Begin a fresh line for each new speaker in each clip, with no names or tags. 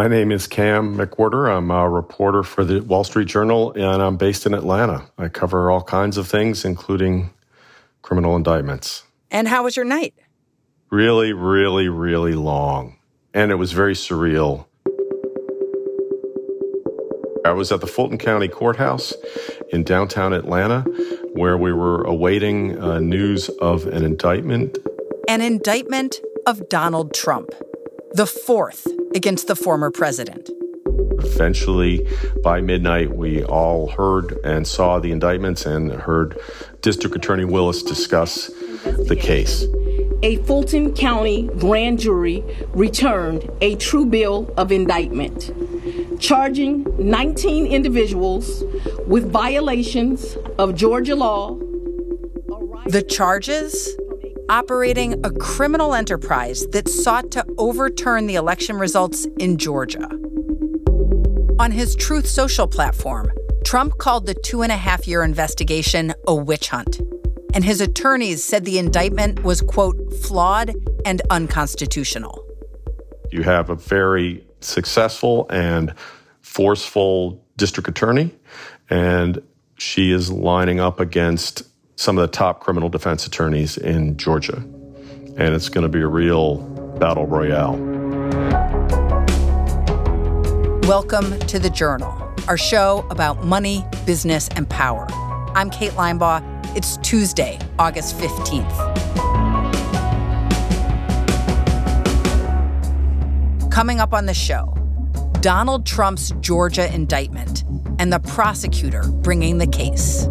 My name is Cam McWhirter. I'm a reporter for the Wall Street Journal, and I'm based in Atlanta. I cover all kinds of things, including criminal indictments.
And how was your night?
Really, really, really long. And it was very surreal. I was at the Fulton County Courthouse in downtown Atlanta, where we were awaiting uh, news of an indictment.
An indictment of Donald Trump, the fourth against the former president.
Eventually, by midnight, we all heard and saw the indictments and heard District Attorney Willis discuss the case.
A Fulton County grand jury returned a true bill of indictment, charging 19 individuals with violations of Georgia law.
The charges? Operating a criminal enterprise that sought to overturn the election results in Georgia. On his Truth Social platform, Trump called the two and a half year investigation a witch hunt. And his attorneys said the indictment was, quote, flawed and unconstitutional.
You have a very successful and forceful district attorney, and she is lining up against some of the top criminal defense attorneys in Georgia. And it's going to be a real battle royale.
Welcome to The Journal, our show about money, business, and power. I'm Kate Linebaugh. It's Tuesday, August 15th. Coming up on the show, Donald Trump's Georgia indictment and the prosecutor bringing the case.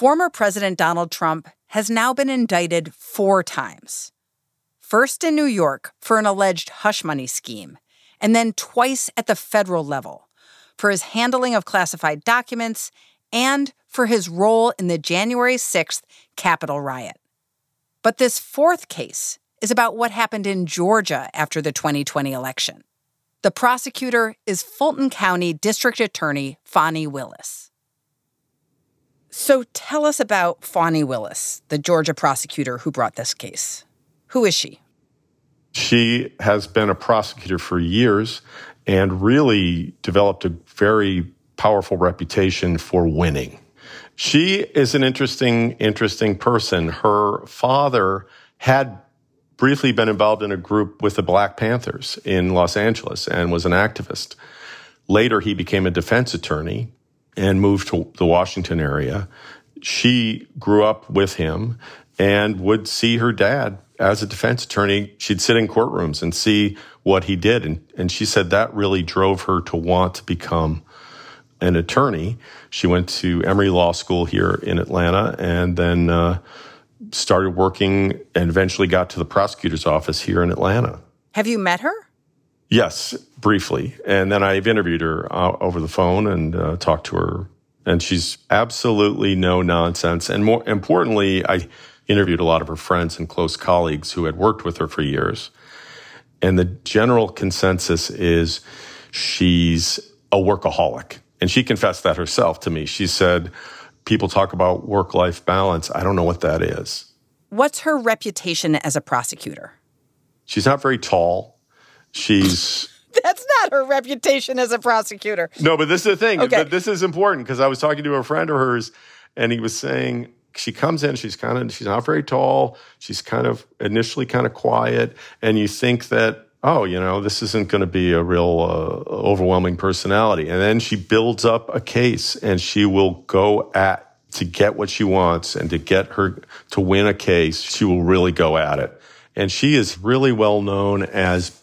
Former President Donald Trump has now been indicted four times. First in New York for an alleged hush money scheme, and then twice at the federal level for his handling of classified documents and for his role in the January 6th Capitol riot. But this fourth case is about what happened in Georgia after the 2020 election. The prosecutor is Fulton County District Attorney Fani Willis. So tell us about Fani Willis, the Georgia prosecutor who brought this case. Who is she?
She has been a prosecutor for years and really developed a very powerful reputation for winning. She is an interesting, interesting person. Her father had briefly been involved in a group with the Black Panthers in Los Angeles and was an activist. Later, he became a defense attorney and moved to the Washington area. She grew up with him and would see her dad as a defense attorney. She'd sit in courtrooms and see what he did. And, and she said that really drove her to want to become an attorney. She went to Emory Law School here in Atlanta and then uh, started working and eventually got to the prosecutor's office here in Atlanta.
Have you met her?
Yes, briefly. And then I've interviewed her uh, over the phone and uh, talked to her. And she's absolutely no nonsense. And more importantly, I interviewed a lot of her friends and close colleagues who had worked with her for years. And the general consensus is she's a workaholic. And she confessed that herself to me. She said, People talk about work life balance. I don't know what that is.
What's her reputation as a prosecutor?
She's not very tall. She's
That's not her reputation as a prosecutor.
No, but this is the thing.
Okay.
But this is important because I was talking to a friend of hers and he was saying she comes in, she's kind of she's not very tall, she's kind of initially kind of quiet, and you think that oh, you know, this isn't going to be a real uh, overwhelming personality. And then she builds up a case and she will go at to get what she wants and to get her to win a case, she will really go at it. And she is really well known as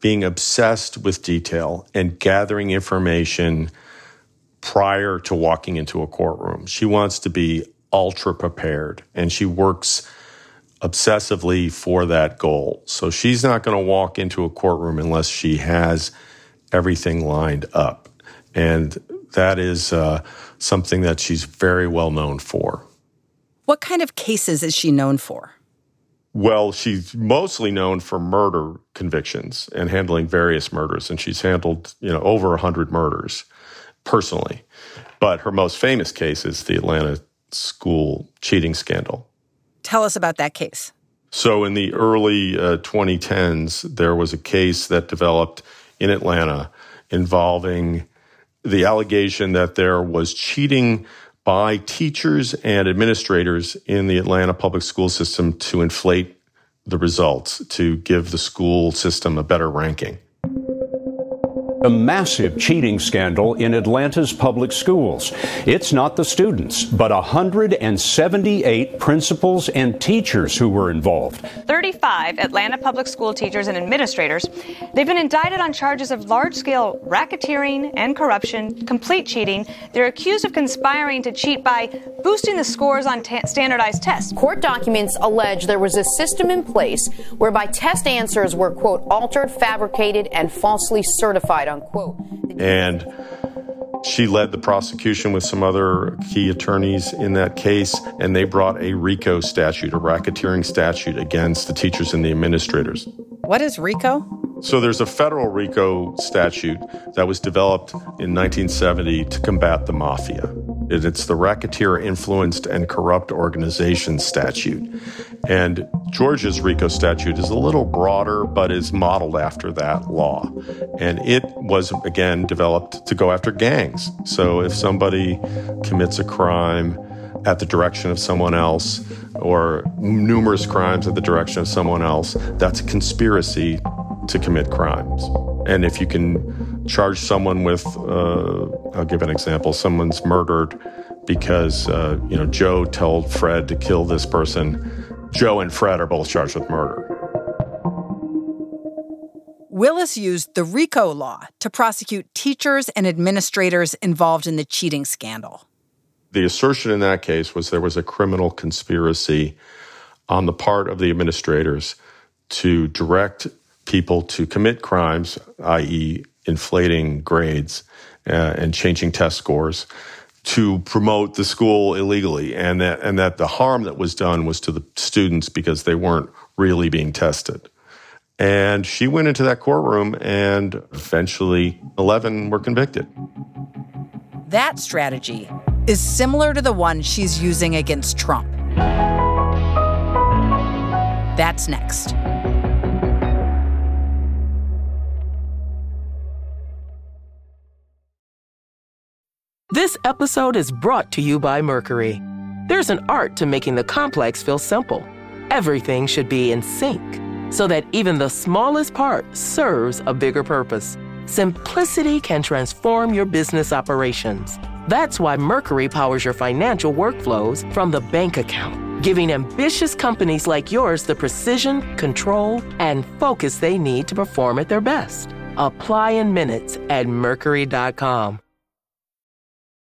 being obsessed with detail and gathering information prior to walking into a courtroom. She wants to be ultra prepared and she works obsessively for that goal. So she's not going to walk into a courtroom unless she has everything lined up. And that is uh, something that she's very well known for.
What kind of cases is she known for?
Well, she's mostly known for murder convictions and handling various murders, and she's handled you know over hundred murders personally. But her most famous case is the Atlanta school cheating scandal.
Tell us about that case.
So, in the early uh, 2010s, there was a case that developed in Atlanta involving the allegation that there was cheating by teachers and administrators in the Atlanta public school system to inflate the results, to give the school system a better ranking.
A massive cheating scandal in Atlanta's public schools. It's not the students, but 178 principals and teachers who were involved.
35 Atlanta public school teachers and administrators. They've been indicted on charges of large scale racketeering and corruption, complete cheating. They're accused of conspiring to cheat by boosting the scores on t- standardized tests.
Court documents allege there was a system in place whereby test answers were, quote, altered, fabricated, and falsely certified unquote.
And she led the prosecution with some other key attorneys in that case, and they brought a RICO statute, a racketeering statute against the teachers and the administrators.
What is RICO?
So there's a federal RICO statute that was developed in 1970 to combat the mafia. It's the Racketeer Influenced and Corrupt Organization statute. And Georgia's RICO statute is a little broader, but is modeled after that law. And it was, again, developed to go after gangs. So if somebody commits a crime, at the direction of someone else or numerous crimes at the direction of someone else, that's a conspiracy to commit crimes. And if you can charge someone with, uh, I'll give an example, someone's murdered because, uh, you know, Joe told Fred to kill this person, Joe and Fred are both charged with murder.
Willis used the RICO law to prosecute teachers and administrators involved in the cheating scandal.
The assertion in that case was there was a criminal conspiracy on the part of the administrators to direct people to commit crimes, i.e., inflating grades uh, and changing test scores, to promote the school illegally, and that and that the harm that was done was to the students because they weren't really being tested. And she went into that courtroom, and eventually, eleven were convicted.
That strategy is similar to the one she's using against Trump. That's next.
This episode is brought to you by Mercury. There's an art to making the complex feel simple. Everything should be in sync so that even the smallest part serves a bigger purpose. Simplicity can transform your business operations. That's why Mercury powers your financial workflows from the bank account, giving ambitious companies like yours the precision, control, and focus they need to perform at their best. Apply in minutes at Mercury.com.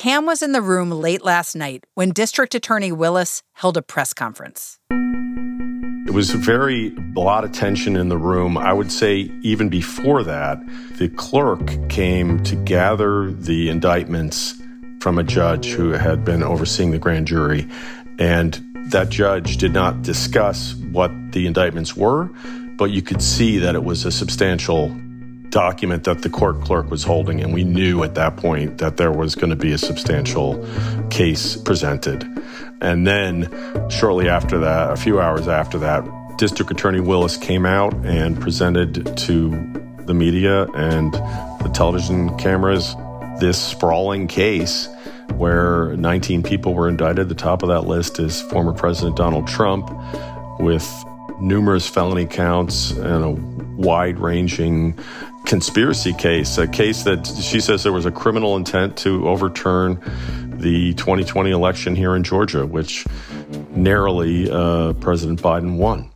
Cam was in the room late last night when District Attorney Willis held a press conference.
It was very, a lot of tension in the room. I would say even before that, the clerk came to gather the indictments from a judge who had been overseeing the grand jury. And that judge did not discuss what the indictments were, but you could see that it was a substantial document that the court clerk was holding, and we knew at that point that there was going to be a substantial case presented. And then, shortly after that, a few hours after that, District Attorney Willis came out and presented to the media and the television cameras this sprawling case where 19 people were indicted. The top of that list is former President Donald Trump with numerous felony counts and a wide ranging conspiracy case, a case that she says there was a criminal intent to overturn the 2020 election here in Georgia, which narrowly uh, President Biden won.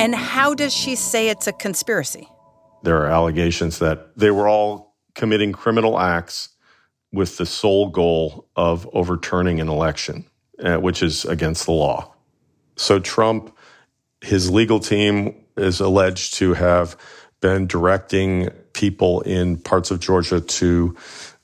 And how does she say it's a conspiracy?
There are allegations that they were all committing criminal acts with the sole goal of overturning an election, uh, which is against the law. So Trump, his legal team is alleged to have been directing people in parts of Georgia to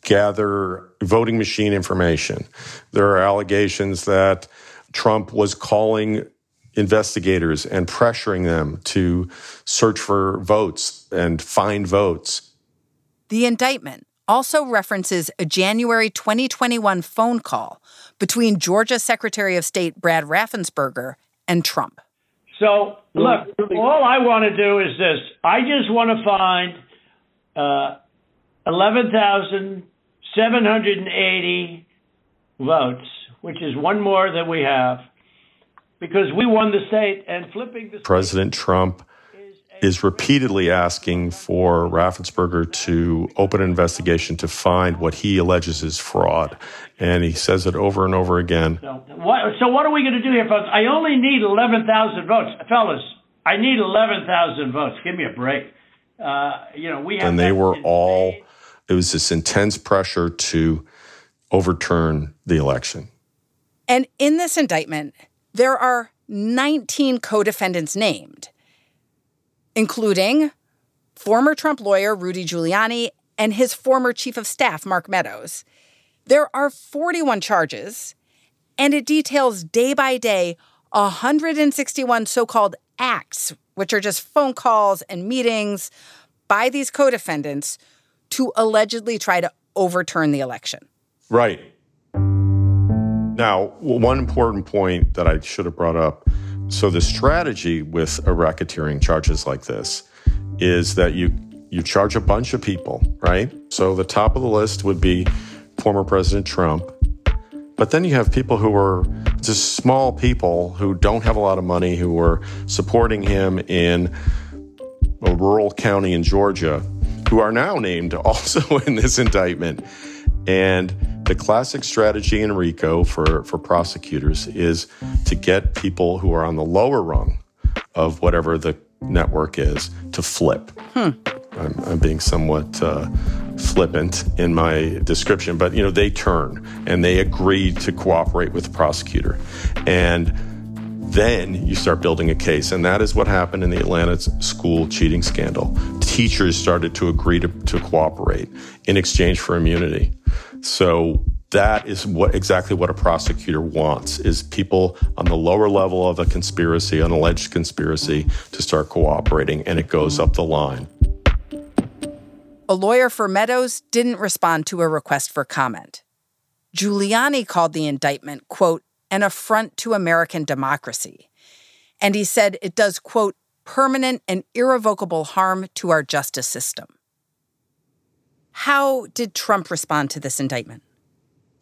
gather voting machine information. There are allegations that Trump was calling investigators and pressuring them to search for votes and find votes.
The indictment also references a January 2021 phone call between Georgia Secretary of State Brad Raffensperger and Trump.
So, look, all I want to do is this. I just want to find uh, 11,780 votes, which is one more than we have, because we won the state and flipping the
President Trump is repeatedly asking for Raffensperger to open an investigation to find what he alleges is fraud. And he says it over and over again.
So what, so what are we going to do here, folks? I only need 11,000 votes. Fellas, I need 11,000 votes. Give me a break. Uh, you know, we
And they were all, it was this intense pressure to overturn the election.
And in this indictment, there are 19 co defendants named including former Trump lawyer Rudy Giuliani and his former chief of staff, Mark Meadows. There are 41 charges, and it details day by day 161 so called acts, which are just phone calls and meetings by these co defendants to allegedly try to overturn the election.
Right. Now, one important point that I should have brought up so the strategy with a racketeering charges like this is that you you charge a bunch of people, right? So the top of the list would be former President Trump. But then you have people who are just small people who don't have a lot of money who were supporting him in a rural county in Georgia who are now named also in this indictment. And the classic strategy in RICO for, for prosecutors is to get people who are on the lower rung of whatever the network is to flip.
Hmm.
I'm, I'm, being somewhat uh, flippant in my description, but you know they turn and they agree to cooperate with the prosecutor, and then you start building a case, and that is what happened in the Atlanta school cheating scandal. Teachers started to agree to, to cooperate in exchange for immunity. So that is what exactly what a prosecutor wants is people on the lower level of a conspiracy, an alleged conspiracy, to start cooperating, and it goes up the line.
A lawyer for Meadows didn't respond to a request for comment. Giuliani called the indictment, quote, an affront to American democracy. And he said it does, quote, permanent and irrevocable harm to our justice system. How did Trump respond to this indictment?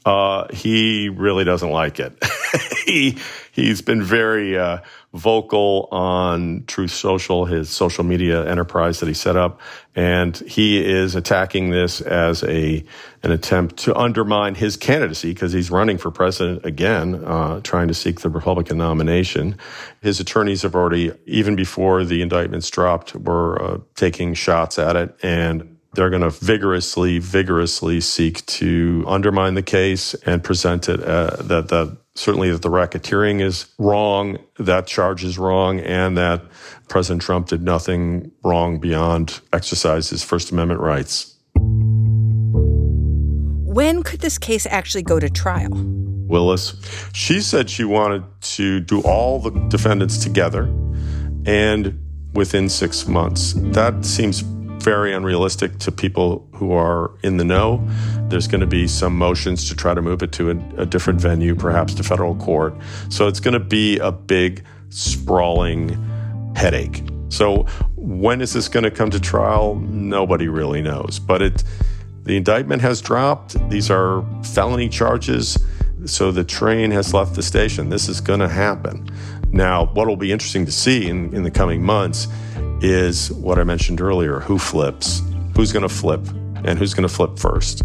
Uh, he really doesn't like it. he he's been very uh, vocal on Truth Social, his social media enterprise that he set up, and he is attacking this as a an attempt to undermine his candidacy because he's running for president again, uh, trying to seek the Republican nomination. His attorneys have already, even before the indictments dropped, were uh, taking shots at it and they're going to vigorously, vigorously seek to undermine the case and present it uh, that that certainly that the racketeering is wrong, that charge is wrong, and that President Trump did nothing wrong beyond exercise his First Amendment rights.
When could this case actually go to trial?
Willis, she said she wanted to do all the defendants together and within six months. That seems very unrealistic to people who are in the know. There's going to be some motions to try to move it to a, a different venue, perhaps to federal court. So it's going to be a big, sprawling headache. So when is this going to come to trial? Nobody really knows. But it, the indictment has dropped. These are felony charges. So the train has left the station. This is going to happen. Now, what will be interesting to see in, in the coming months is what I mentioned earlier who flips, who's going to flip, and who's going to flip first.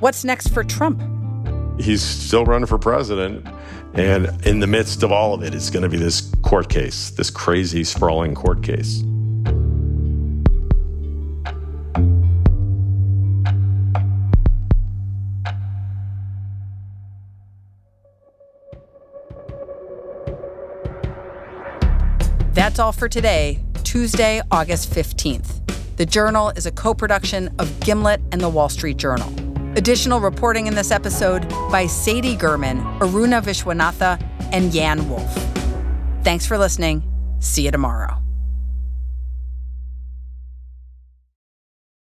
What's next for Trump?
He's still running for president. And in the midst of all of it, it's going to be this court case, this crazy, sprawling court case.
That's all for today, Tuesday, August 15th. The Journal is a co production of Gimlet and the Wall Street Journal. Additional reporting in this episode by Sadie Gurman, Aruna Viswanatha, and Yan Wolfe. Thanks for listening. See you tomorrow.